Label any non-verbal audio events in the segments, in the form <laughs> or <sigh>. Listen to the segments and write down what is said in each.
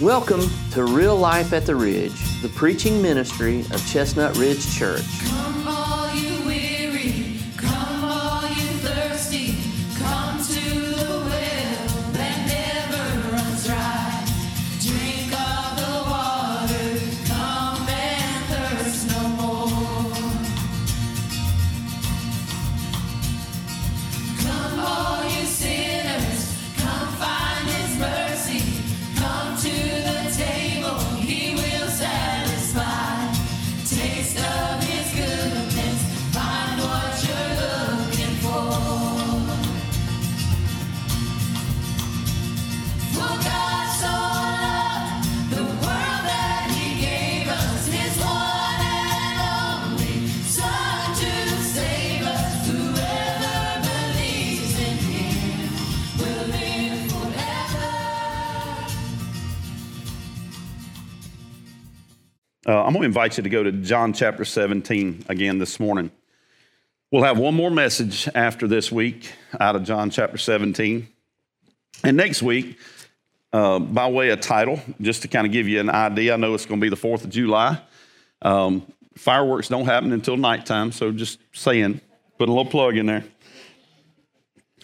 Welcome to Real Life at the Ridge, the preaching ministry of Chestnut Ridge Church. Uh, I'm going to invite you to go to John chapter 17 again this morning. We'll have one more message after this week out of John chapter 17. And next week, uh, by way of title, just to kind of give you an idea, I know it's going to be the 4th of July. Um, fireworks don't happen until nighttime, so just saying, put a little plug in there.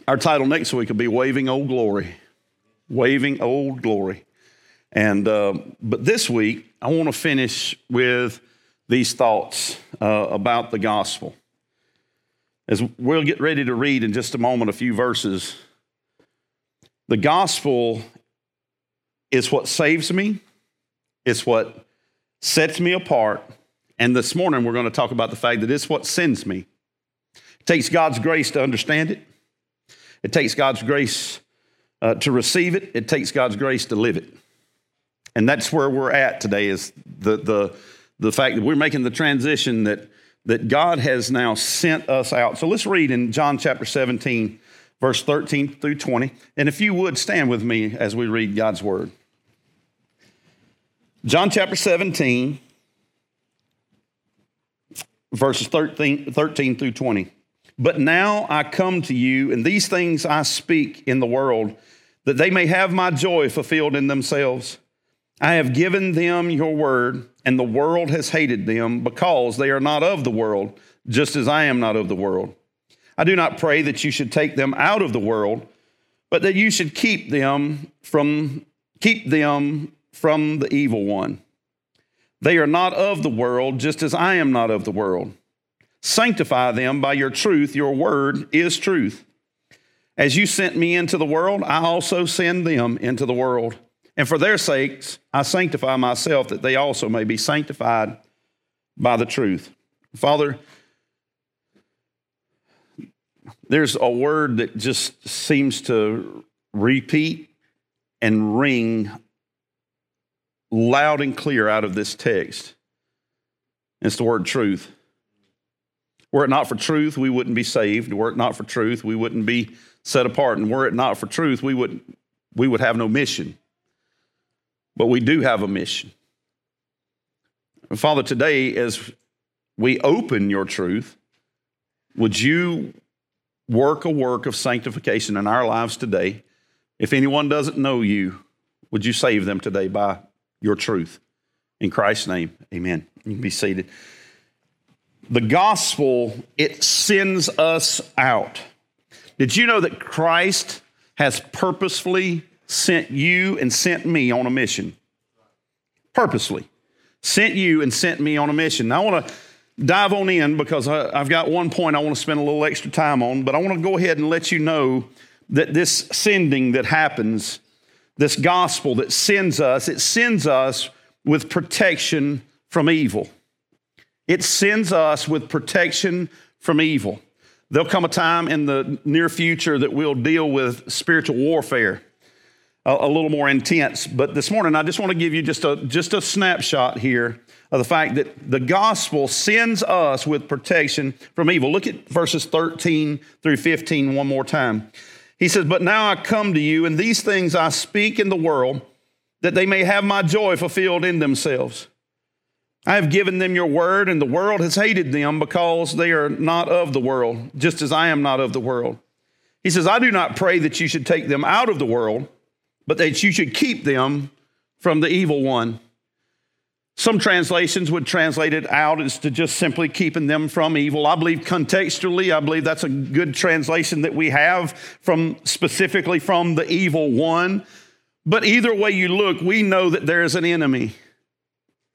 Our title next week will be Waving Old Glory. Waving Old Glory. And uh, but this week, I want to finish with these thoughts uh, about the gospel. As we'll get ready to read in just a moment a few verses, the gospel is what saves me, it's what sets me apart. And this morning, we're going to talk about the fact that it's what sends me. It takes God's grace to understand it, it takes God's grace uh, to receive it, it takes God's grace to live it. And that's where we're at today is the, the, the fact that we're making the transition that, that God has now sent us out. So let's read in John chapter 17, verse 13 through 20. And if you would stand with me as we read God's word. John chapter 17, verses 13, 13 through 20. But now I come to you, and these things I speak in the world, that they may have my joy fulfilled in themselves. I have given them your word, and the world has hated them because they are not of the world, just as I am not of the world. I do not pray that you should take them out of the world, but that you should keep them from keep them from the evil one. They are not of the world, just as I am not of the world. Sanctify them by your truth. Your word is truth. As you sent me into the world, I also send them into the world. And for their sakes, I sanctify myself that they also may be sanctified by the truth. Father, there's a word that just seems to repeat and ring loud and clear out of this text. It's the word truth. Were it not for truth, we wouldn't be saved. Were it not for truth, we wouldn't be set apart. And were it not for truth, we would, we would have no mission. But we do have a mission. Father, today, as we open your truth, would you work a work of sanctification in our lives today? If anyone doesn't know you, would you save them today by your truth? In Christ's name, amen. You can be seated. The gospel, it sends us out. Did you know that Christ has purposefully sent you and sent me on a mission? Purposely. Sent you and sent me on a mission. Now, I want to dive on in because I, I've got one point I want to spend a little extra time on, but I want to go ahead and let you know that this sending that happens, this gospel that sends us, it sends us with protection from evil. It sends us with protection from evil. There'll come a time in the near future that we'll deal with spiritual warfare a, a little more intense. But this morning, I just want to give you just a, just a snapshot here of the fact that the gospel sends us with protection from evil. Look at verses 13 through 15 one more time. He says, But now I come to you, and these things I speak in the world, that they may have my joy fulfilled in themselves. I have given them your word, and the world has hated them because they are not of the world, just as I am not of the world. He says, I do not pray that you should take them out of the world, but that you should keep them from the evil one. Some translations would translate it out as to just simply keeping them from evil. I believe contextually, I believe that's a good translation that we have from specifically from the evil one. But either way you look, we know that there is an enemy.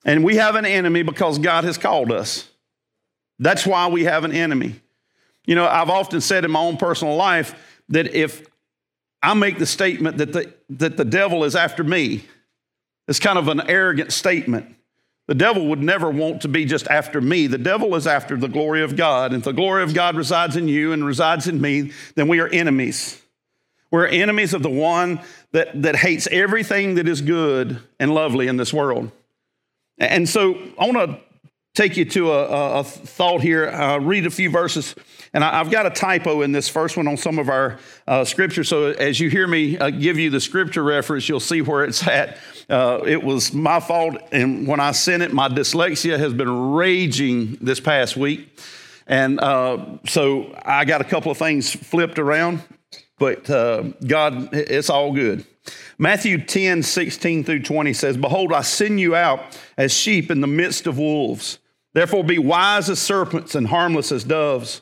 And we have an enemy because God has called us. That's why we have an enemy. You know, I've often said in my own personal life that if I make the statement that the, that the devil is after me, it's kind of an arrogant statement. The devil would never want to be just after me. The devil is after the glory of God. And if the glory of God resides in you and resides in me, then we are enemies. We're enemies of the one that, that hates everything that is good and lovely in this world. And so I want to take you to a, a thought here, uh, read a few verses. And I, have got a typo in this first one on some of our uh, scripture. So as you hear me uh, give you the scripture reference, you'll see where it's <laughs> at. Uh, it was my fault. And when I sent it, my dyslexia has been raging this past week. And uh, so I got a couple of things flipped around, but uh, God, it's all good. Matthew 10, 16 through 20 says, Behold, I send you out as sheep in the midst of wolves. Therefore, be wise as serpents and harmless as doves.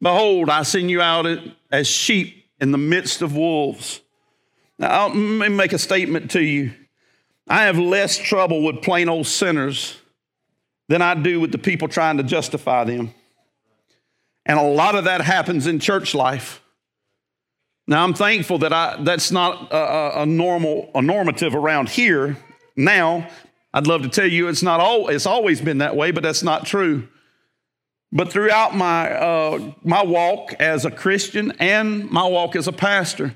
Behold, I send you out as sheep in the midst of wolves. Now, let me make a statement to you. I have less trouble with plain old sinners than I do with the people trying to justify them. And a lot of that happens in church life. Now, I'm thankful that I, that's not a, a normal, a normative around here now, I'd love to tell you it's not all, it's always been that way, but that's not true. But throughout my, uh, my walk as a Christian and my walk as a pastor,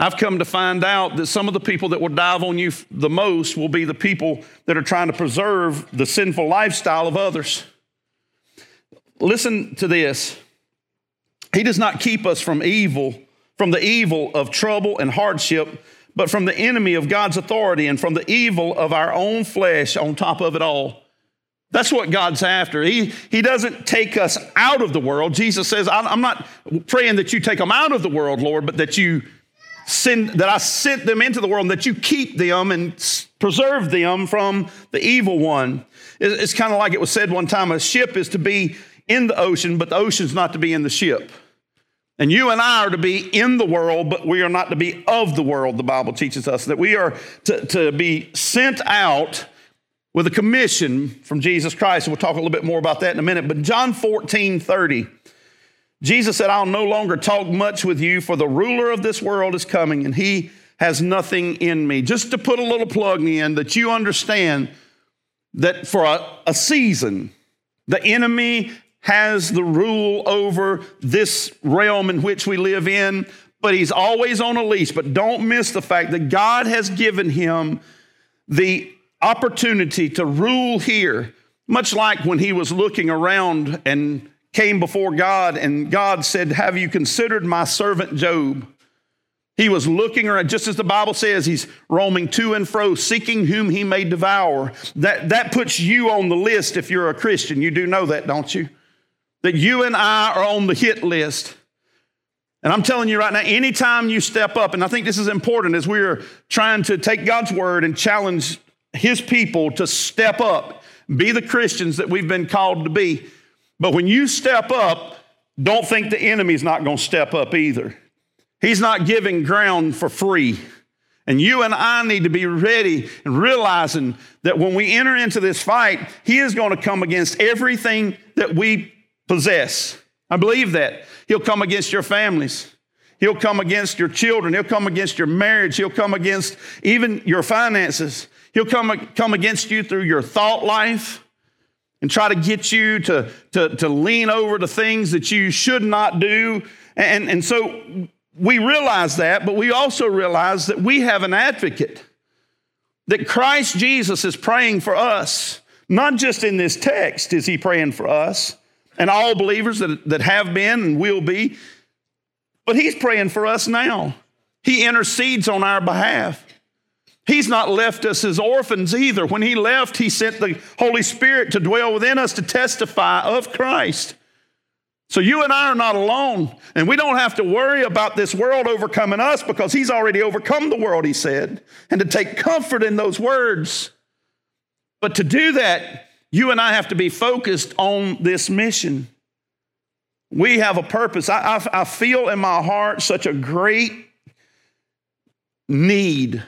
I've come to find out that some of the people that will dive on you the most will be the people that are trying to preserve the sinful lifestyle of others. Listen to this. He does not keep us from evil, from the evil of trouble and hardship, but from the enemy of God's authority and from the evil of our own flesh on top of it all. That's what God's after. He, he doesn't take us out of the world. Jesus says, I'm not praying that you take them out of the world, Lord, but that you send, that I sent them into the world and that you keep them and preserve them from the evil one. It's kind of like it was said one time a ship is to be in the ocean, but the ocean's not to be in the ship. And you and I are to be in the world, but we are not to be of the world, the Bible teaches us. That we are to, to be sent out with a commission from Jesus Christ. And we'll talk a little bit more about that in a minute. But John 14, 30, Jesus said, I'll no longer talk much with you, for the ruler of this world is coming, and he has nothing in me. Just to put a little plug in that you understand that for a, a season, the enemy has the rule over this realm in which we live in, but he's always on a leash. But don't miss the fact that God has given him the opportunity to rule here, much like when he was looking around and came before God, and God said, Have you considered my servant Job? He was looking around, just as the Bible says, he's roaming to and fro, seeking whom he may devour. That, that puts you on the list if you're a Christian. You do know that, don't you? that you and I are on the hit list. And I'm telling you right now, anytime you step up, and I think this is important as we're trying to take God's word and challenge his people to step up, be the Christians that we've been called to be. But when you step up, don't think the enemy's not going to step up either. He's not giving ground for free. And you and I need to be ready and realizing that when we enter into this fight, he is going to come against everything that we possess. I believe that. He'll come against your families. He'll come against your children. He'll come against your marriage. He'll come against even your finances. He'll come, come against you through your thought life and try to get you to, to, to lean over to things that you should not do. And, and so we realize that, but we also realize that we have an advocate. that Christ Jesus is praying for us. Not just in this text is he praying for us and all believers that, that have been and will be, but he's praying for us now. He intercedes on our behalf. He's not left us as orphans either. When he left, he sent the Holy Spirit to dwell within us to testify of Christ. So you and I are not alone, and we don't have to worry about this world overcoming us because he's already overcome the world, he said, and to take comfort in those words. But to do that, you and I have to be focused on this mission. We have a purpose. I, I, I feel in my heart such a great need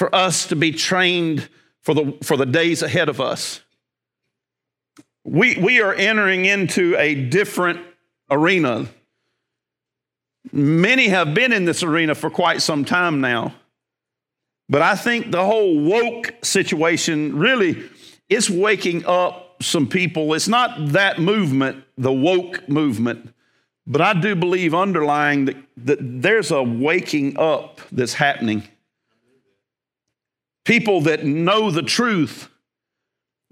for us to be trained for the, for the days ahead of us. We, we are entering into a different arena. Many have been in this arena for quite some time now. But I think the whole woke situation really is waking up some people. It's not that movement, the woke movement, but I do believe underlying that, that there's a waking up that's happening. People that know the truth,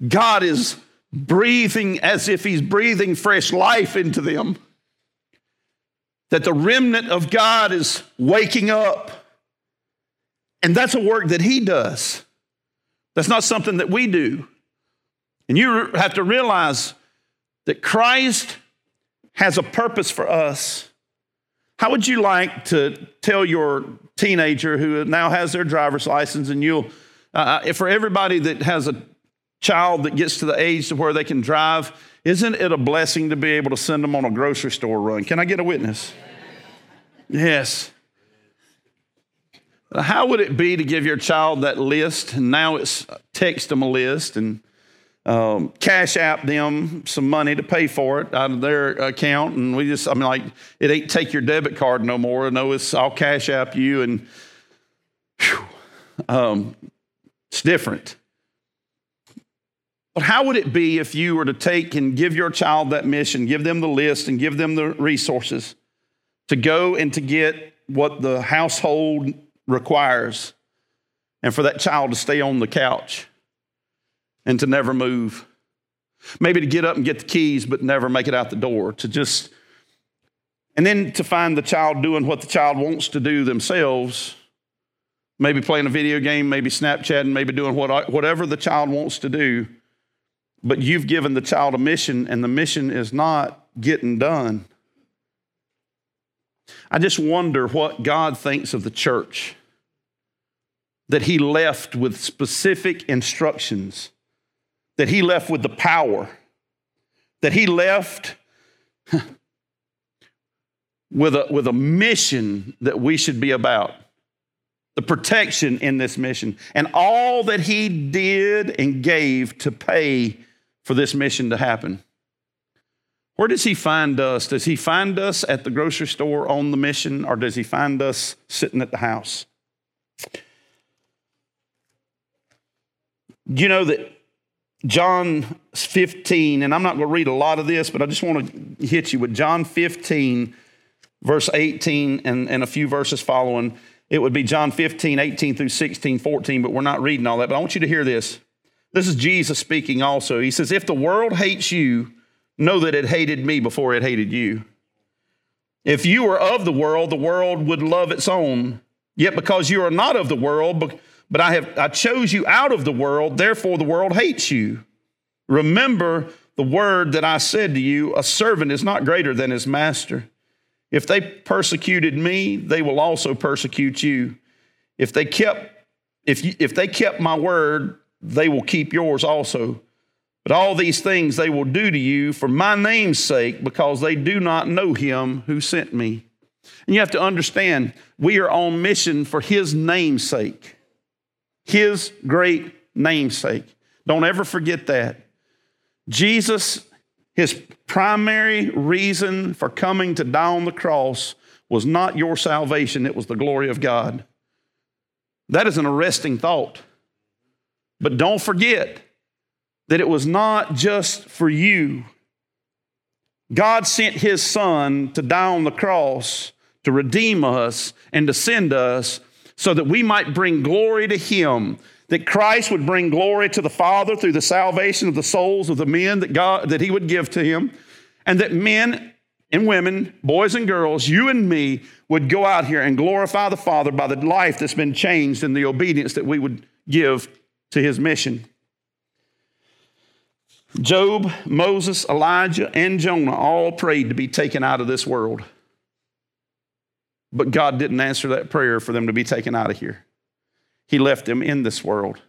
God is breathing as if He's breathing fresh life into them. That the remnant of God is waking up. And that's a work that He does. That's not something that we do. And you have to realize that Christ has a purpose for us. How would you like to tell your teenager who now has their driver's license, and you'll, uh, for everybody that has a child that gets to the age to where they can drive, isn't it a blessing to be able to send them on a grocery store run? Can I get a witness? Yes. How would it be to give your child that list? And now it's text them a list and um, cash app them some money to pay for it out of their account. And we just, I mean, like, it ain't take your debit card no more. No, it's I'll cash app you. And whew, um, it's different. But how would it be if you were to take and give your child that mission, give them the list, and give them the resources to go and to get what the household requires, and for that child to stay on the couch and to never move? Maybe to get up and get the keys, but never make it out the door, to just, and then to find the child doing what the child wants to do themselves. Maybe playing a video game, maybe Snapchatting, maybe doing what, whatever the child wants to do but you've given the child a mission, and the mission is not getting done. I just wonder what God thinks of the church that He left with specific instructions, that He left with the power, that He left with a, with a mission that we should be about the protection in this mission, and all that he did and gave to pay for this mission to happen. Where does he find us? Does he find us at the grocery store on the mission, or does he find us sitting at the house? You know that John 15, and I'm not going to read a lot of this, but I just want to hit you with John 15, verse 18, and, and a few verses following. It would be John 15, 18 through 16, 14, but we're not reading all that. But I want you to hear this. This is Jesus speaking also. He says, If the world hates you, know that it hated me before it hated you. If you were of the world, the world would love its own. Yet because you are not of the world, but I have I chose you out of the world, therefore the world hates you. Remember the word that I said to you, a servant is not greater than his master. If they persecuted me, they will also persecute you. If they kept if you, if they kept my word, they will keep yours also. But all these things they will do to you for my name's sake, because they do not know him who sent me. And you have to understand, we are on mission for his name's sake, his great namesake. Don't ever forget that. Jesus, his primary reason for coming to die on the cross was not your salvation, it was the glory of God. That is an arresting thought. But don't forget that it was not just for you. God sent his son to die on the cross to redeem us and to send us so that we might bring glory to him, that Christ would bring glory to the Father through the salvation of the souls of the men that God that he would give to him, and that men and women, boys and girls, you and me would go out here and glorify the Father by the life that's been changed and the obedience that we would give to his mission. Job, Moses, Elijah, and Jonah all prayed to be taken out of this world. But God didn't answer that prayer for them to be taken out of here. He left them in this world.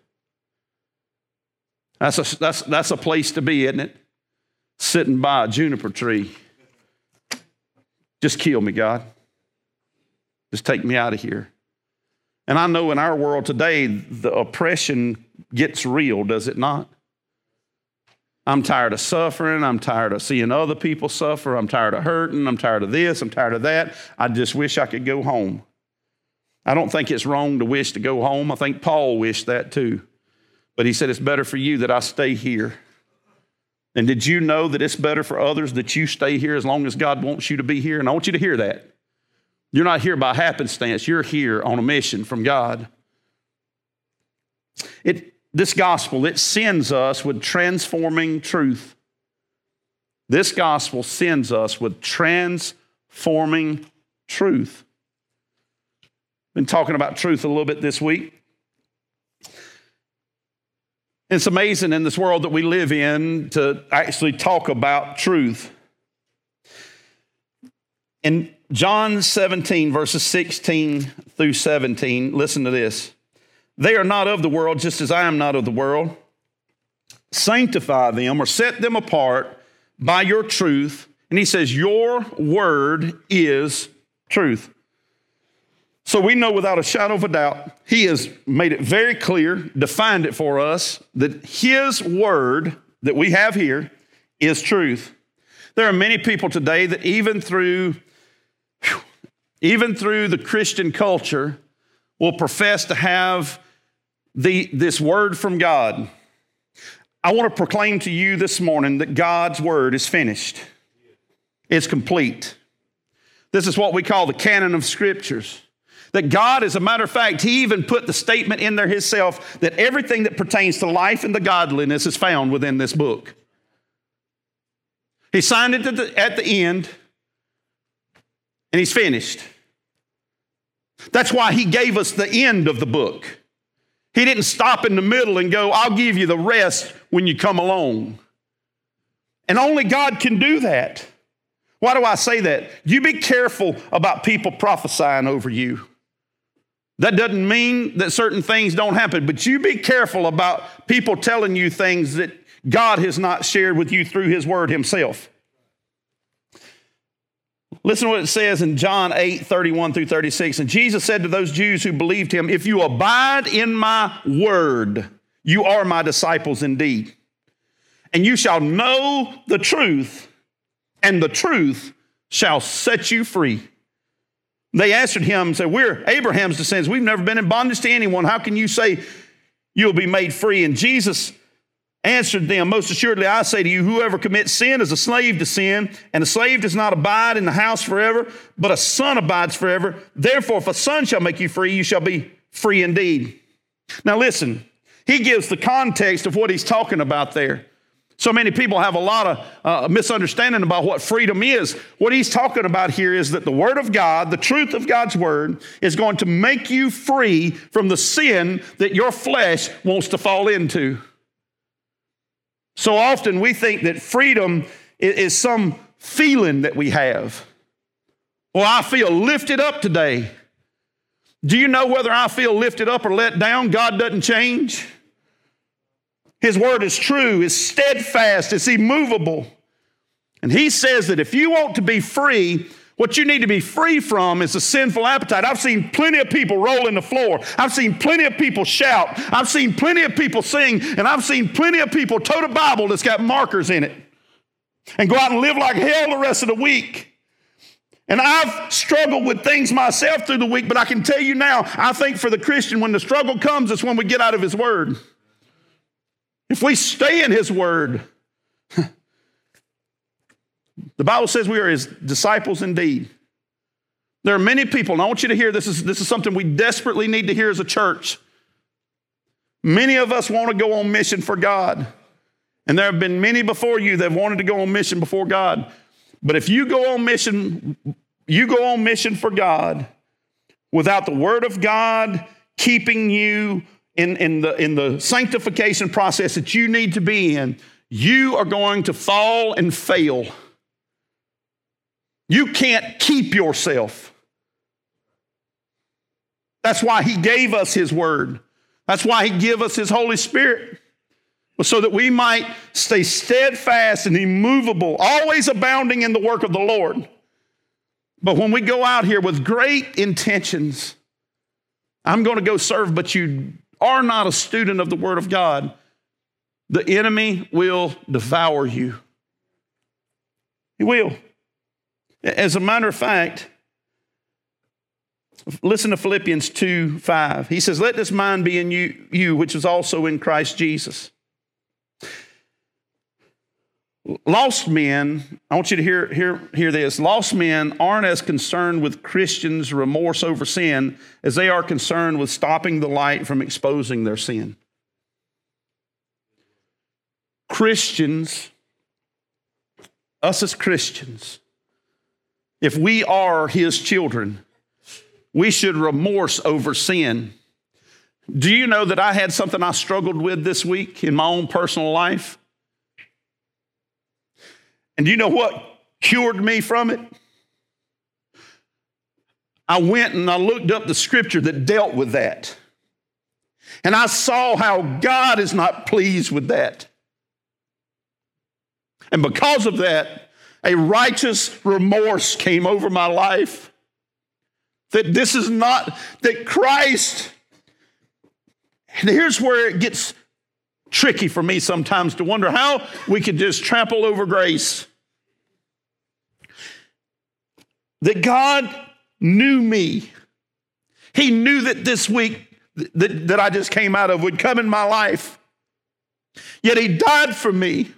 That's a, that's, that's a place to be, isn't it? Sitting by a juniper tree. Just kill me, God. Just take me out of here. And I know in our world today, the oppression gets real, does it not? I'm tired of suffering. I'm tired of seeing other people suffer. I'm tired of hurting. I'm tired of this. I'm tired of that. I just wish I could go home. I don't think it's wrong to wish to go home. I think Paul wished that too. But he said, It's better for you that I stay here. And did you know that it's better for others that you stay here as long as God wants you to be here? And I want you to hear that. You're not here by happenstance, you're here on a mission from God. It, this gospel, it sends us with transforming truth. This gospel sends us with transforming truth. Been talking about truth a little bit this week. It's amazing in this world that we live in to actually talk about truth. In John 17, verses 16 through 17, listen to this. They are not of the world, just as I am not of the world. Sanctify them or set them apart by your truth. And he says, Your word is truth. So we know without a shadow of a doubt, he has made it very clear, defined it for us, that his word that we have here is truth. There are many people today that even through even through the Christian culture will profess to have the, this word from God. I want to proclaim to you this morning that God's word is finished. It's complete. This is what we call the canon of scriptures. That God, as a matter of fact, He even put the statement in there Himself that everything that pertains to life and the godliness is found within this book. He signed it at the, at the end, and He's finished. That's why He gave us the end of the book. He didn't stop in the middle and go, I'll give you the rest when you come along. And only God can do that. Why do I say that? You be careful about people prophesying over you. That doesn't mean that certain things don't happen, but you be careful about people telling you things that God has not shared with you through His Word Himself. Listen to what it says in John 8 31 through 36. And Jesus said to those Jews who believed him, If you abide in my word, you are my disciples indeed. And you shall know the truth, and the truth shall set you free. They answered him and said, We're Abraham's descendants. We've never been in bondage to anyone. How can you say you'll be made free? And Jesus answered them, Most assuredly, I say to you, whoever commits sin is a slave to sin, and a slave does not abide in the house forever, but a son abides forever. Therefore, if a son shall make you free, you shall be free indeed. Now, listen, he gives the context of what he's talking about there. So many people have a lot of uh, misunderstanding about what freedom is. What he's talking about here is that the Word of God, the truth of God's Word, is going to make you free from the sin that your flesh wants to fall into. So often we think that freedom is, some feeling that we have. Well, I feel lifted up today. Do you know whether I feel lifted up or let down? God doesn't change. His word is true, is steadfast, it's immovable. And he says that if you want to be free, what you need to be free from is a sinful appetite. I've seen plenty of people roll in the floor. I've seen plenty of people shout. I've seen plenty of people sing. And I've seen plenty of people tote a Bible that's got markers in it and go out and live like hell the rest of the week. And I've struggled with things myself through the week, but I can tell you now, I think for the Christian, when the struggle comes, it's when we get out of His Word. If we stay in His Word, <laughs> the Bible says we are His disciples indeed. There are many people, and I want you to hear this is, this is something we desperately need to hear as a church. Many of us want to go on mission for God. And there have been many before you that have wanted to go on mission before God. But if you go on mission, you go on mission for God without the Word of God keeping you in, in, the, in the sanctification process that you need to be in, you are going to fall and fail. You can't keep yourself. That's why He gave us His Word. That's why He gave us His Holy Spirit. So that we might stay steadfast and immovable, always abounding in the work of the Lord. But when we go out here with great intentions, I'm going to go serve, but you are not a student of the Word of God, the enemy will devour you. He will. As a matter of fact, listen to Philippians 2 5. He says, Let this mind be in you, you which is also in Christ Jesus. Lost men, I want you to hear, hear, hear this. Lost men aren't as concerned with Christians' remorse over sin as they are concerned with stopping the light from exposing their sin. Christians, us as Christians, if we are His children, we should remorse over sin. Do you know that I had something I struggled with this week in my own personal life? And do you know what cured me from it? I went and I looked up the scripture that dealt with that. And I saw how God is not pleased with that. And because of that, a righteous remorse came over my life. That this is not, that Christ, and here's where it gets tricky for me sometimes to wonder how we could just trample over grace. That God knew me. He knew that this week that, that I just came out of would come in my life. Yet He died for me,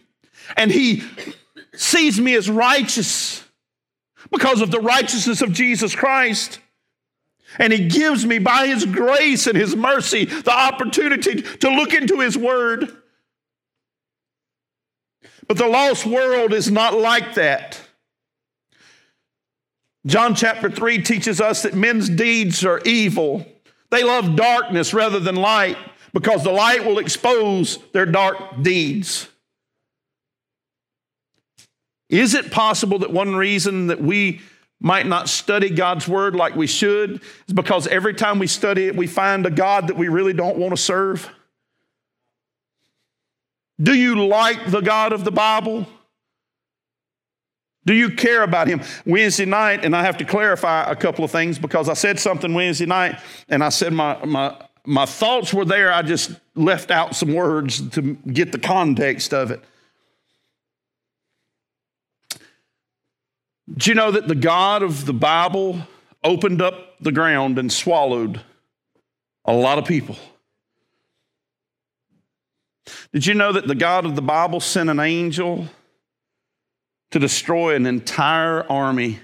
and He sees me as righteous because of the righteousness of Jesus Christ. And he gives me, by his grace and his mercy, the opportunity to look into his word. But the lost world is not like that. John chapter 3 teaches us that men's deeds are evil. They love darkness rather than light because the light will expose their dark deeds. Is it possible that one reason that we might not study God's word like we should is because every time we study it, we find a God that we really don't want to serve? Do you like the God of the Bible? Do you care about him? Wednesday night, and I have to clarify a couple of things because I said something Wednesday night and I said my, my, my thoughts were there. I just left out some words to get the context of it. Do you know that the God of the Bible opened up the ground and swallowed a lot of people? Did you know that the God of the Bible sent an angel to destroy an entire army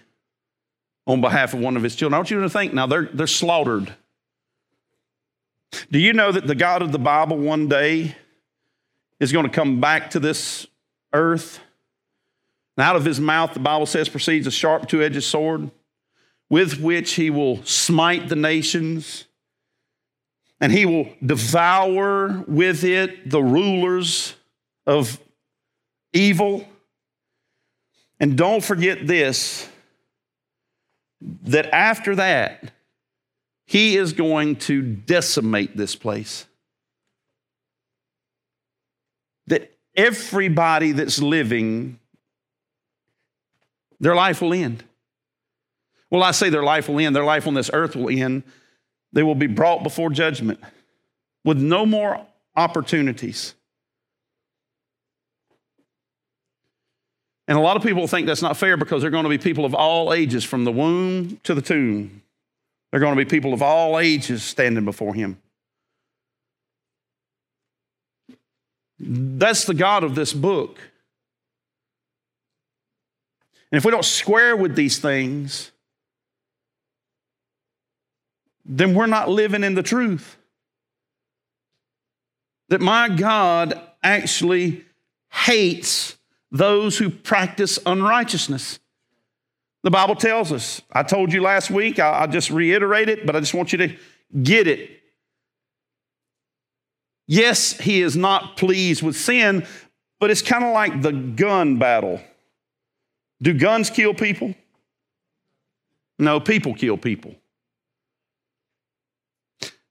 on behalf of one of his children? I want you to think now, they're, they're slaughtered. Do you know that the God of the Bible one day is going to come back to this earth? And out of his mouth, the Bible says, proceeds a sharp two edged sword with which he will smite the nations and he will devour with it the rulers of evil. And don't forget this that after that, he is going to decimate this place. That everybody that's living their life will end. Well, I say their life will end, their life on this earth will end. They will be brought before judgment with no more opportunities. And a lot of people think that's not fair because they're going to be people of all ages, from the womb to the tomb. They're going to be people of all ages standing before Him. That's the God of this book. And if we don't square with these things, then we're not living in the truth. That my God actually hates those who practice unrighteousness. The Bible tells us. I told you last week, I- I'll just reiterate it, but I just want you to get it. Yes, he is not pleased with sin, but it's kind of like the gun battle. Do guns kill people? No, people kill people.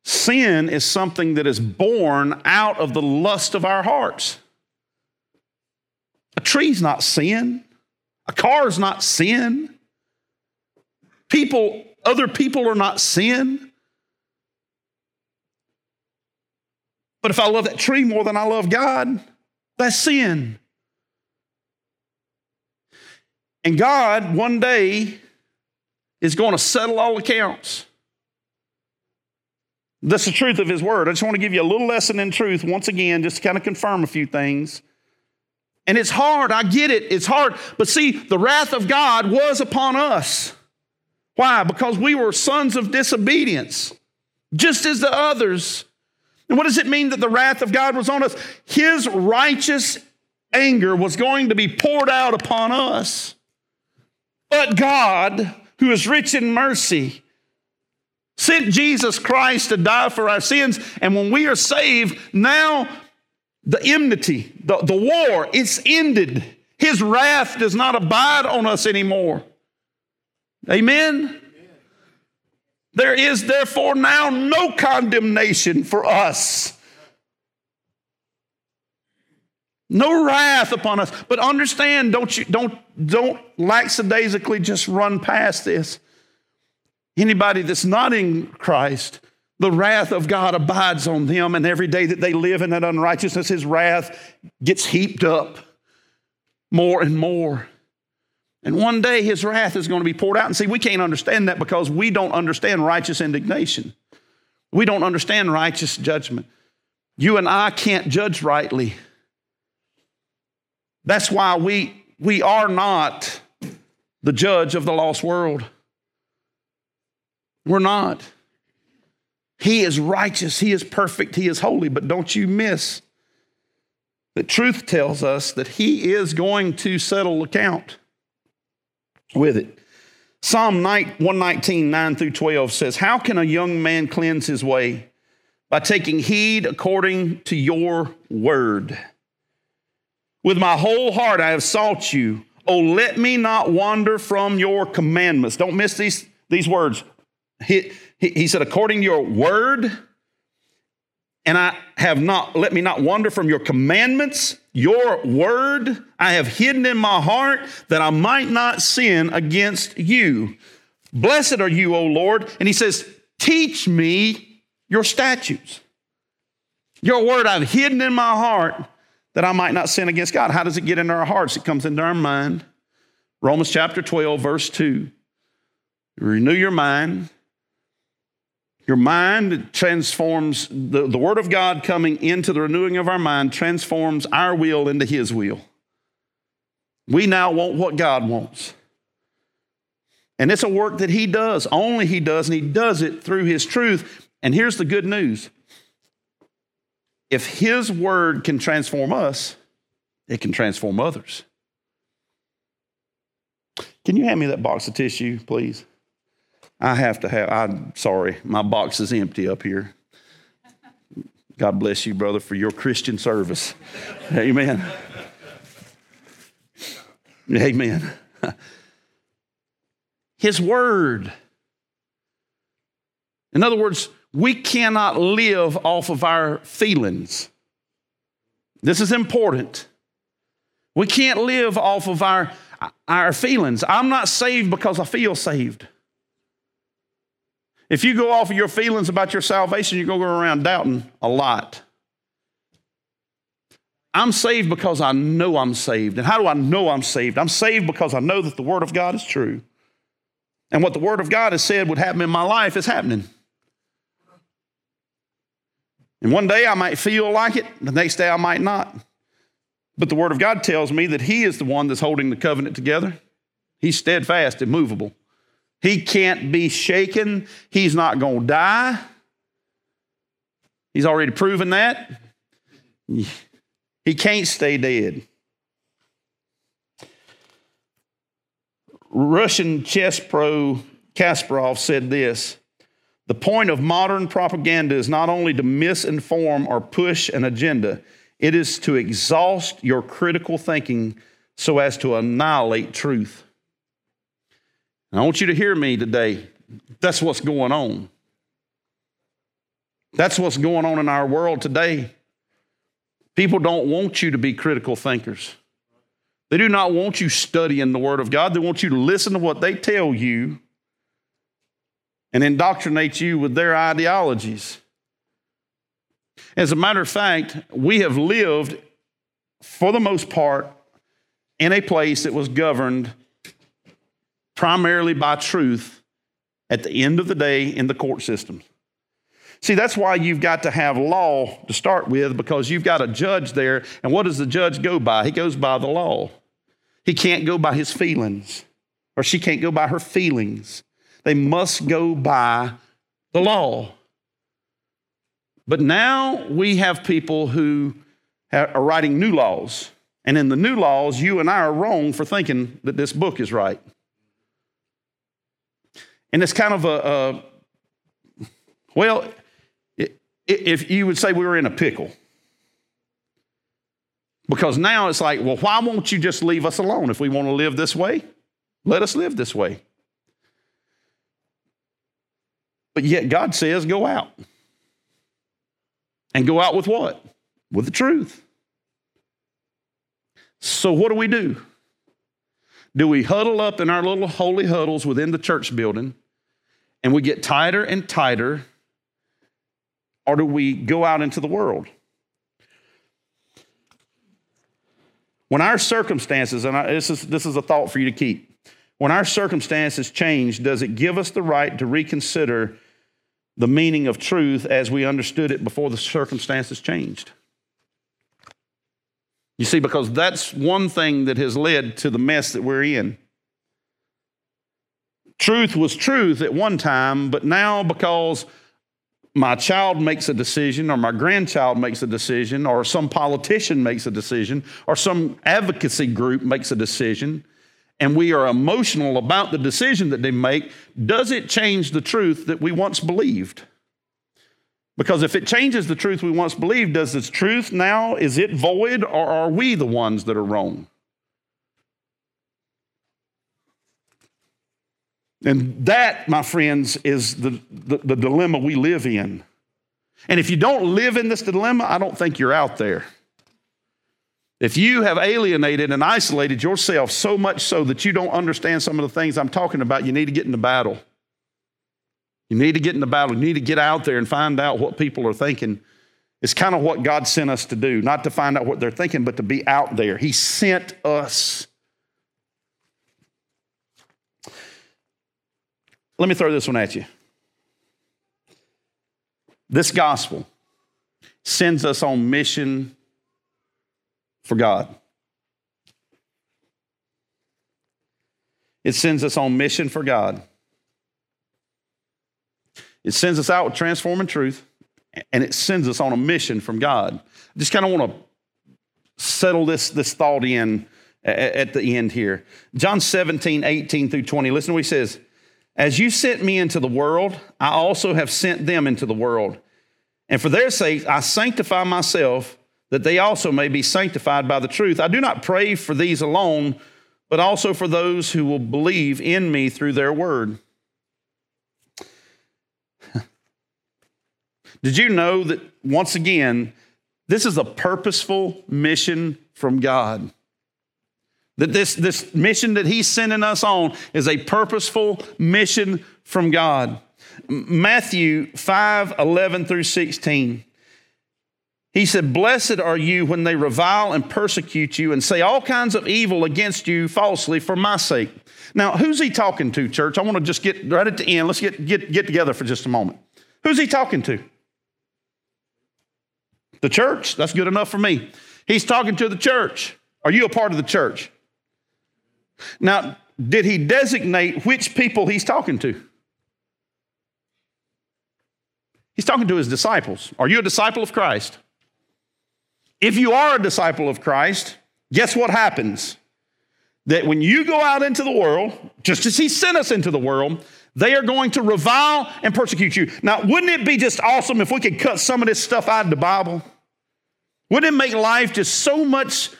Sin is something that is born out of the lust of our hearts. A tree's not sin. A car's not sin. People, other people are not sin. But if I love that tree more than I love God, that's sin. And God, one day, is going to settle all accounts. That's the truth of His Word. I just want to give you a little lesson in truth once again, just to kind of confirm a few things. And it's hard, I get it, it's hard. But see, the wrath of God was upon us. Why? Because we were sons of disobedience, just as the others. And what does it mean that the wrath of God was on us? His righteous anger was going to be poured out upon us. But God, who is rich in mercy, sent Jesus Christ to die for our sins. And when we are saved, now the enmity, the, the war, it's ended. His wrath does not abide on us anymore. Amen? There is therefore now no condemnation for us. No wrath upon us. But understand, don't you don't don't lackadaisically just run past this. Anybody that's not in Christ, the wrath of God abides on them, and every day that they live in that unrighteousness, his wrath gets heaped up more and more. And one day his wrath is going to be poured out. And see, we can't understand that because we don't understand righteous indignation. We don't understand righteous judgment. You and I can't judge rightly. That's why we, we are not the judge of the lost world. We're not. He is righteous, He is perfect, He is holy. But don't you miss that truth tells us that He is going to settle account with it. Psalm 119, 9 through 12 says, How can a young man cleanse his way? By taking heed according to your word. With my whole heart I have sought you. Oh, let me not wander from your commandments. Don't miss these, these words. He, he, he said, according to your word, and I have not, let me not wander from your commandments. Your word I have hidden in my heart that I might not sin against you. Blessed are you, O Lord. And he says, Teach me your statutes. Your word I've hidden in my heart that I might not sin against God. How does it get into our hearts? It comes into our mind. Romans chapter 12, verse 2. Renew your mind. Your mind transforms, the, the Word of God coming into the renewing of our mind transforms our will into His will. We now want what God wants. And it's a work that He does, only He does, and He does it through His truth. And here's the good news if His Word can transform us, it can transform others. Can you hand me that box of tissue, please? I have to have, I'm sorry, my box is empty up here. God bless you, brother, for your Christian service. Amen. Amen. His word. In other words, we cannot live off of our feelings. This is important. We can't live off of our, our feelings. I'm not saved because I feel saved. If you go off of your feelings about your salvation, you're going to go around doubting a lot. I'm saved because I know I'm saved. And how do I know I'm saved? I'm saved because I know that the Word of God is true. And what the Word of God has said would happen in my life is happening. And one day I might feel like it, the next day I might not. But the Word of God tells me that He is the one that's holding the covenant together. He's steadfast, immovable. He can't be shaken. He's not going to die. He's already proven that. He can't stay dead. Russian chess pro Kasparov said this The point of modern propaganda is not only to misinform or push an agenda, it is to exhaust your critical thinking so as to annihilate truth. And I want you to hear me today. That's what's going on. That's what's going on in our world today. People don't want you to be critical thinkers. They do not want you studying the Word of God. They want you to listen to what they tell you and indoctrinate you with their ideologies. As a matter of fact, we have lived, for the most part, in a place that was governed primarily by truth at the end of the day in the court system. See, that's why you've got to have law to start with because you've got a judge there. And what does the judge go by? He goes by the law. He can't go by his feelings, or she can't go by her feelings. They must go by the law. But now we have people who are writing new laws. And in the new laws, you and I are wrong for thinking that this book is right. And it's kind of a, a well, if you would say we were in a pickle. Because now it's like, well, why won't you just leave us alone? If we want to live this way, let us live this way. But yet God says, go out. And go out with what? With the truth. So what do we do? Do we huddle up in our little holy huddles within the church building and we get tighter and tighter or do we go out into the world? When our circumstances, and I, this, is, this is a thought for you to keep, when our circumstances change, does it give us the right to reconsider the meaning of truth as we understood it before the circumstances changed? You see, because that's one thing that has led to the mess that we're in. Truth was truth at one time, but now because my child makes a decision, or my grandchild makes a decision, or some politician makes a decision, or some advocacy group makes a decision, and we are emotional about the decision that they make, does it change the truth that we once believed? Because if it changes the truth we once believed, does this truth now, is it void, or are we the ones that are wrong? And that, my friends, is the, the, the, dilemma we live in. And if you don't live in this dilemma, I don't think you're out there. If you have alienated and isolated yourself so much so that you don't understand some of the things I'm talking about, you need to get in the battle. You need to get in the battle. You need to get out there and find out what people are thinking. It's kind of what God sent us to do, not to find out what they're thinking, but to be out there. He sent us Let me throw this one at you. This gospel sends us on mission for God. It sends us on mission for God. It sends us out with transforming truth, and it sends us on a mission from God. I just kind of want to settle this, this thought in at the end here. John 17, 18 through 20. Listen to what he says. As you sent me into the world, I also have sent them into the world. And for their sake, I sanctify myself, that they also may be sanctified by the truth. I do not pray for these alone, but also for those who will believe in me through their word. <laughs> Did you know that, once again, this is a purposeful mission from God? That this, this mission that he's sending us on is a purposeful mission from God. Matthew 5 11 through 16. He said, Blessed are you when they revile and persecute you and say all kinds of evil against you falsely for my sake. Now, who's he talking to, church? I want to just get right at the end. Let's get, get, get together for just a moment. Who's he talking to? The church. That's good enough for me. He's talking to the church. Are you a part of the church? Now, did he designate which people he's talking to? He's talking to his disciples. Are you a disciple of Christ? If you are a disciple of Christ, guess what happens? That when you go out into the world, just as he sent us into the world, they are going to revile and persecute you. Now, wouldn't it be just awesome if we could cut some of this stuff out of the Bible? Wouldn't it make life just so much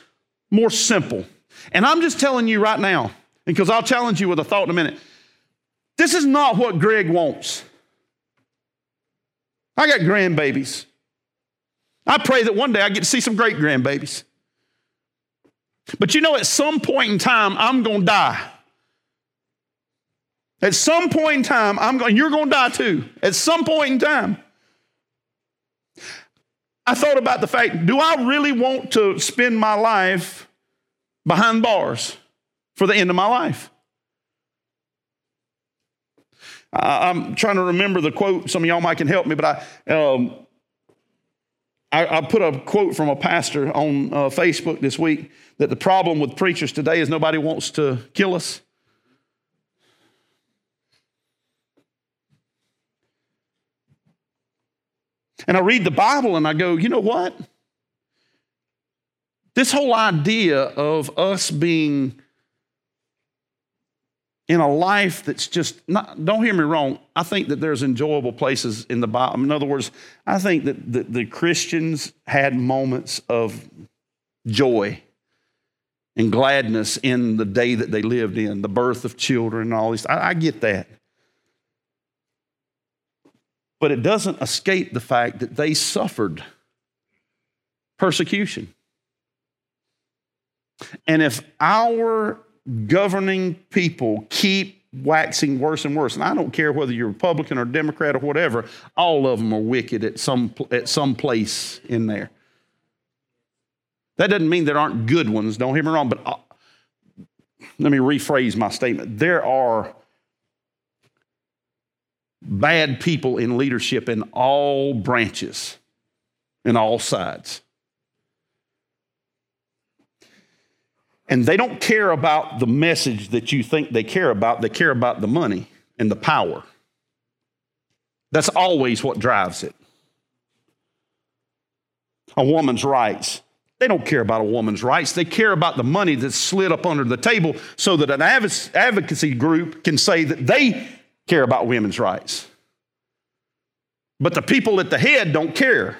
more simple? And I'm just telling you right now, because I'll challenge you with a thought in a minute. This is not what Greg wants. I got grandbabies. I pray that one day I get to see some great grandbabies. But you know, at some point in time, I'm going to die. At some point in time, I'm going, you're going to die too. At some point in time. I thought about the fact do I really want to spend my life behind bars for the end of my life? I'm trying to remember the quote. Some of y'all might can help me, but I, um, I, I put a quote from a pastor on uh, Facebook this week that the problem with preachers today is nobody wants to kill us. And I read the Bible and I go, you know what? This whole idea of us being in a life that's just not, don't hear me wrong, I think that there's enjoyable places in the Bible. In other words, I think that the, the Christians had moments of joy and gladness in the day that they lived in, the birth of children and all these. I, I get that. But it doesn't escape the fact that they suffered persecution. And if our governing people keep waxing worse and worse, and I don't care whether you're Republican or Democrat or whatever, all of them are wicked at some, at some place in there. That doesn't mean there aren't good ones, don't hear me wrong, but uh, let me rephrase my statement. There are bad people in leadership in all branches, in all sides. And they don't care about the message that you think they care about, they care about the money and the power. That's always what drives it. A woman's rights. They don't care about a woman's rights. They care about the money that's slid up under the table so that an advocacy group can say that they care about women's rights. But the people at the head don't care.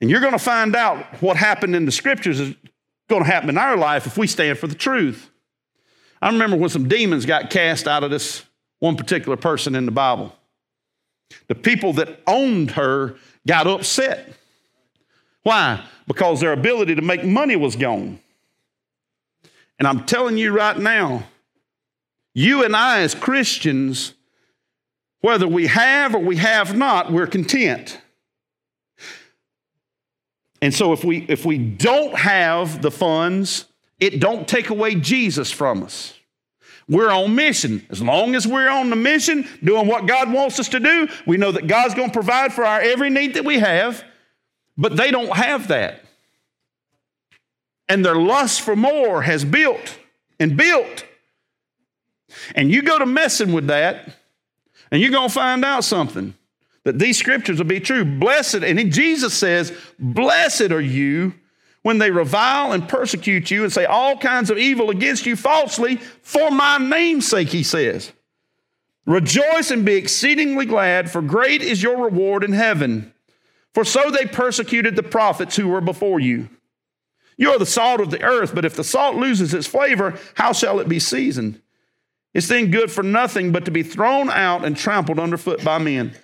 And you're going to find out what happened in the scriptures going to happen in our life if we stand for the truth. I remember when some demons got cast out of this one particular person in the Bible. The people that owned her got upset. Why? Because their ability to make money was gone. And I'm telling you right now, you and I, as Christians, whether we have or we have not, we're content. And so if we if we don't have the funds, it don't take away Jesus from us. We're on mission. As long as we're on the mission, doing what God wants us to do, we know that God's going to provide for our every need that we have, but they don't have that. And their lust for more has built and built and you go to messing with that, and you're going to find out something that these scriptures will be true. Blessed, and Jesus says, Blessed are you when they revile and persecute you and say all kinds of evil against you falsely for my name's sake, he says. Rejoice and be exceedingly glad, for great is your reward in heaven. For so they persecuted the prophets who were before you. You are the salt of the earth, but if the salt loses its flavor, how shall it be seasoned? It's then good for nothing but to be thrown out and trampled underfoot by men.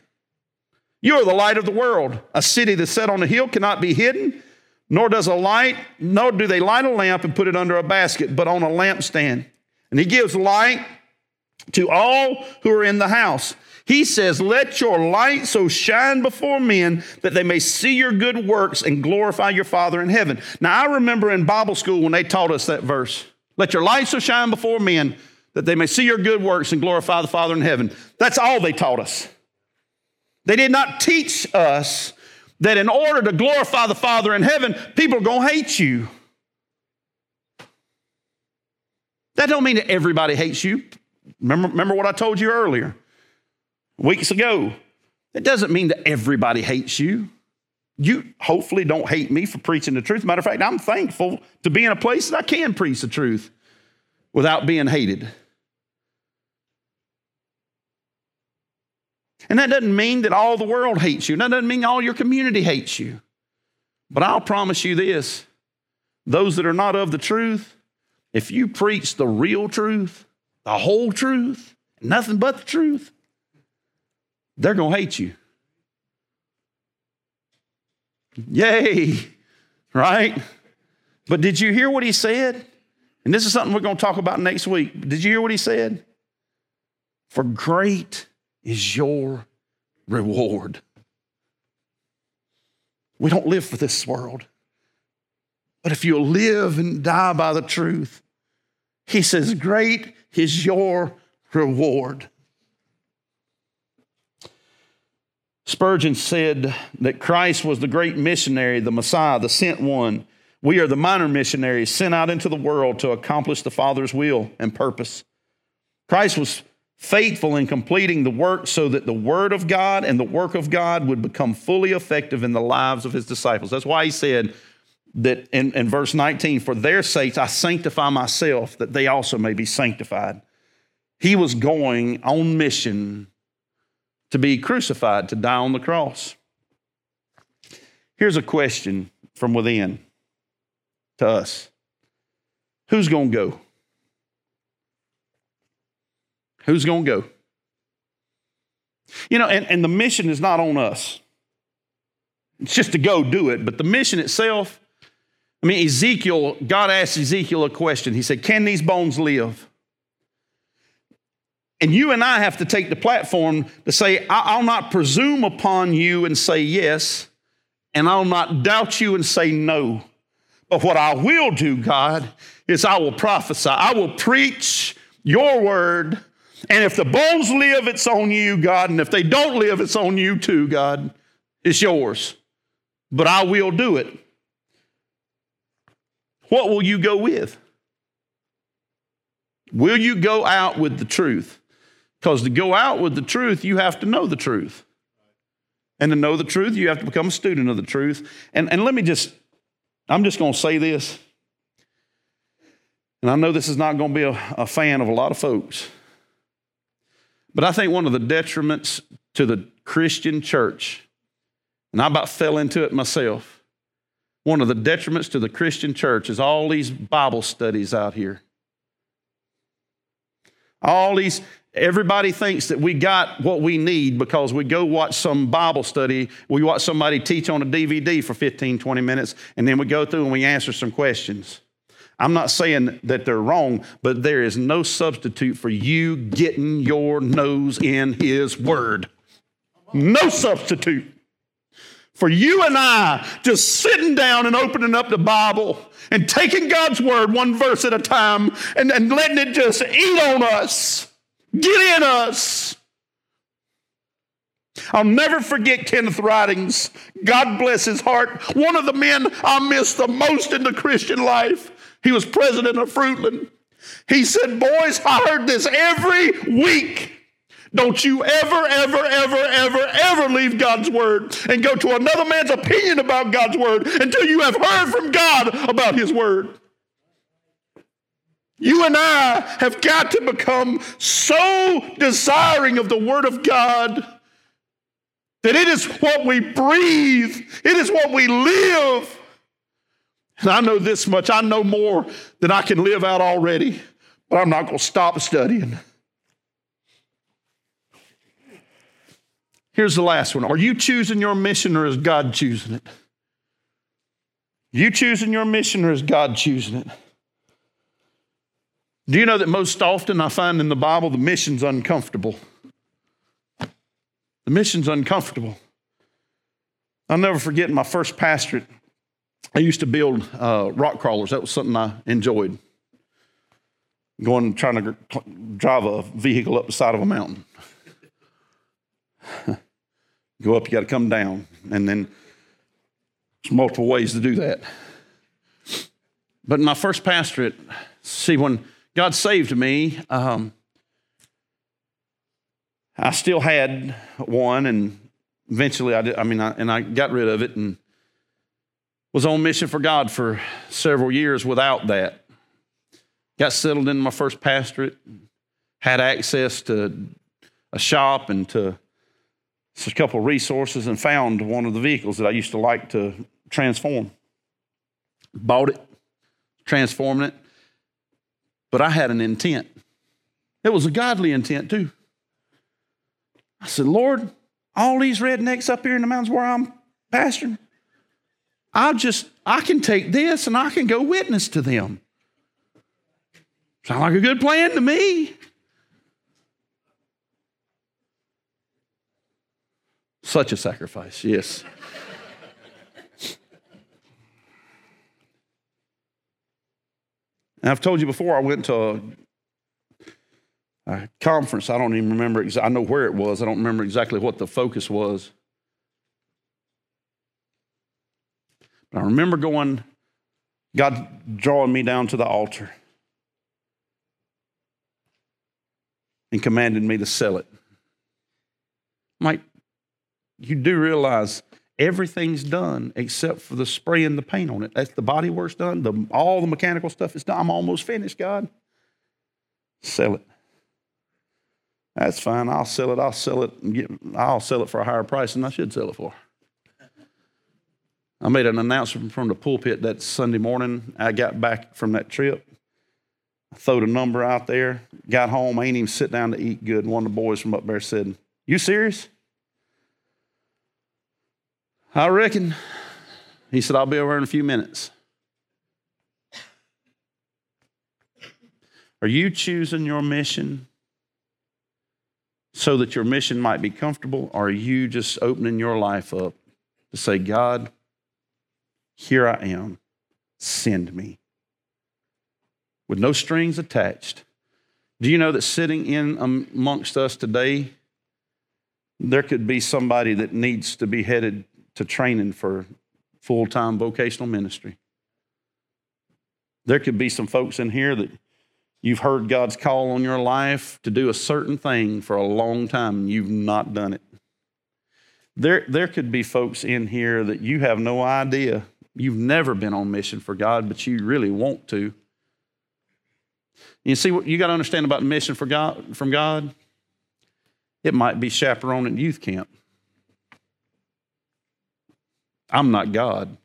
You are the light of the world. A city that's set on a hill cannot be hidden, nor does a light, nor do they light a lamp and put it under a basket, but on a lampstand. And he gives light to all who are in the house. He says, Let your light so shine before men that they may see your good works and glorify your Father in heaven. Now, I remember in Bible school when they taught us that verse. Let your light so shine before men that they may see your good works and glorify the Father in heaven. That's all they taught us. They did not teach us that in order to glorify the Father in heaven, people are going to hate you. That don't mean that everybody hates you. Remember, remember what I told you earlier, weeks ago. It doesn't mean that everybody hates you. You hopefully don't hate me for preaching the truth. Matter of fact, I'm thankful to be in a place that I can preach the truth without being hated. And that doesn't mean that all the world hates you. That doesn't mean all your community hates you. But I'll promise you this those that are not of the truth, if you preach the real truth, the whole truth, nothing but the truth, they're going to hate you. Yay, right? But did you hear what he said? And this is something we're going to talk about next week. Did you hear what he said? For great is your reward. We don't live for this world. But if you live and die by the truth, he says, Great is your reward. Spurgeon said that Christ was the great missionary, the Messiah, the sent one. We are the minor missionaries sent out into the world to accomplish the Father's will and purpose. Christ was faithful in completing the work so that the Word of God and the work of God would become fully effective in the lives of His disciples. That's why He said that in, in verse 19, for their sakes I sanctify myself, that they also may be sanctified. He was going on mission to be crucified, to die on the cross. Here's a question from within to us Who's going to go? Who's going to go? You know, and, and the mission is not on us. It's just to go do it. But the mission itself, I mean, Ezekiel, God asked Ezekiel a question. He said, Can these bones live? And you and I have to take the platform to say, I'll not presume upon you and say yes, and I'll not doubt you and say no. But what I will do, God, is I will prophesy. I will preach your word. And if the bones live, it's on you, God. And if they don't live, it's on you too, God. It's yours. But I will do it. What will you go with? Will you go out with the truth? Because to go out with the truth, you have to know the truth. And to know the truth, you have to become a student of the truth. And, and let me just, I'm just going to say this. And I know this is not going to be a, a fan of a lot of folks. But I think one of the detriments to the Christian church, and I about fell into it myself, one of the detriments to the Christian church is all these Bible studies out here. All these, everybody thinks that we got what we need because we go watch some Bible study, we watch somebody teach on a DVD for 15, 20 minutes, and then we go through and we answer some questions. I'm not saying that they're wrong, but there is no substitute for you getting your nose in His Word. No substitute. For you and I just sitting down and opening up the Bible and taking God's Word one verse at a time and, and letting it just eat on us, get in us. I'll never forget Kenneth Ridings. God bless his heart. One of the men I miss the most in the Christian life. He was president of Fruitland. He said, Boys, I heard this every week. Don't you ever, ever, ever, ever, ever leave God's word and go to another man's opinion about God's word until you have heard from God about his word. You and I have got to become so desiring of the word of God that it is what we breathe, it is what we live. And I know this much I know more than I can live out already, but I'm not going to stop studying. Here's the last one Are you choosing your mission or is God choosing it? You choosing your mission or is God choosing it? Do you know that most often I find in the Bible the mission's uncomfortable? The mission's uncomfortable. I'll never forget my first pastorate. I used to build uh, rock crawlers. That was something I enjoyed. Going trying to drive a vehicle up the side of a mountain. <laughs> Go up, you got to come down, and then there's multiple ways to do that. But in my first pastorate, see when God saved me, um, I still had one, and eventually I did. I mean, I, and I got rid of it and was on mission for God for several years without that. Got settled in my first pastorate, had access to a shop and to a couple of resources, and found one of the vehicles that I used to like to transform. Bought it, transforming it, but I had an intent. It was a godly intent too. I said, Lord, all these rednecks up here in the mountains where I'm pastoring, I'll just, I can take this and I can go witness to them. Sound like a good plan to me. Such a sacrifice, yes. <laughs> and I've told you before, I went to a a conference. I don't even remember. Exa- I know where it was. I don't remember exactly what the focus was. But I remember going, God drawing me down to the altar and commanded me to sell it. I'm like, you do realize everything's done except for the spray and the paint on it. That's the body work's done. The, all the mechanical stuff is done. I'm almost finished, God. Sell it. That's fine. I'll sell it. I'll sell it. And get, I'll sell it for a higher price than I should sell it for. I made an announcement from the pulpit that Sunday morning. I got back from that trip. I throwed a number out there. Got home. I ain't even sit down to eat good. One of the boys from up there said, "You serious?" I reckon. He said, "I'll be over in a few minutes." Are you choosing your mission so that your mission might be comfortable? Or are you just opening your life up to say, God, here I am, send me? With no strings attached. Do you know that sitting in amongst us today, there could be somebody that needs to be headed to training for full time vocational ministry? There could be some folks in here that You've heard God's call on your life to do a certain thing for a long time and you've not done it. There, there could be folks in here that you have no idea. You've never been on mission for God, but you really want to. You see what you got to understand about mission for God, from God? It might be chaperoning youth camp. I'm not God.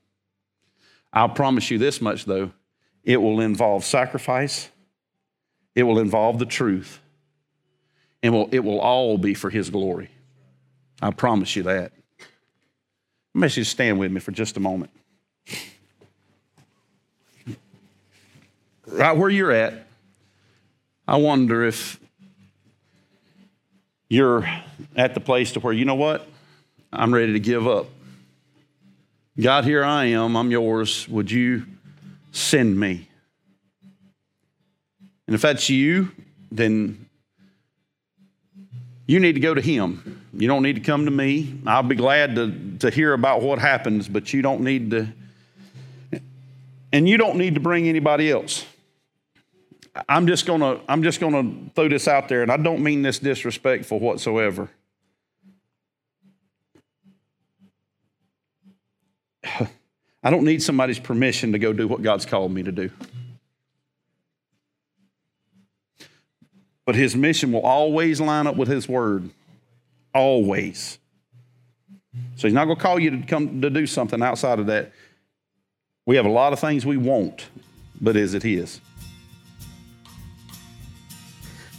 I'll promise you this much, though it will involve sacrifice, it will involve the truth, and will, it will all be for His glory. I promise you that. Let me just stand with me for just a moment. Right where you're at, I wonder if you're at the place to where, you know what? I'm ready to give up. God, here I am. I'm yours. Would you send me? And if that's you, then you need to go to him. You don't need to come to me. I'll be glad to, to hear about what happens, but you don't need to, and you don't need to bring anybody else. I'm just gonna, I'm just gonna throw this out there, and I don't mean this disrespectful whatsoever. <sighs> I don't need somebody's permission to go do what God's called me to do. But his mission will always line up with his word. Always. So he's not going to call you to come to do something outside of that. We have a lot of things we want, but is it his?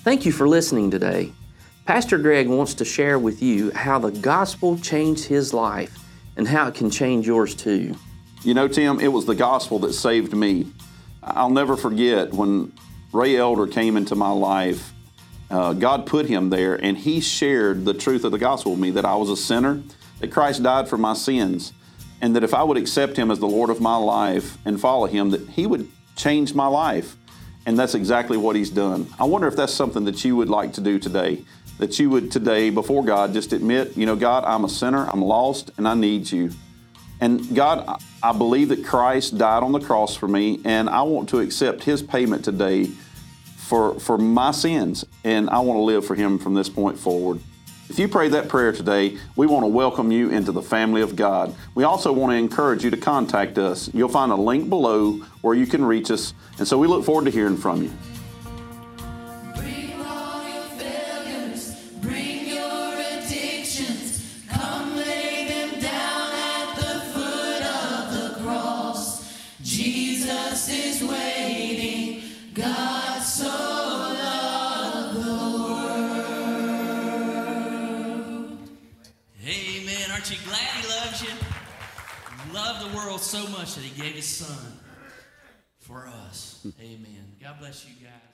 Thank you for listening today. Pastor Greg wants to share with you how the gospel changed his life and how it can change yours too. You know, Tim, it was the gospel that saved me. I'll never forget when Ray Elder came into my life. Uh, God put him there, and he shared the truth of the gospel with me that I was a sinner, that Christ died for my sins, and that if I would accept him as the Lord of my life and follow him, that he would change my life. And that's exactly what he's done. I wonder if that's something that you would like to do today. That you would today, before God, just admit, you know, God, I'm a sinner, I'm lost, and I need you. And God, I believe that Christ died on the cross for me, and I want to accept his payment today for, for my sins, and I want to live for Him from this point forward. If you prayed that prayer today, we want to welcome you into the family of God. We also want to encourage you to contact us. You'll find a link below where you can reach us, and so we look forward to hearing from you. World so much that he gave his son for us. Amen. God bless you guys.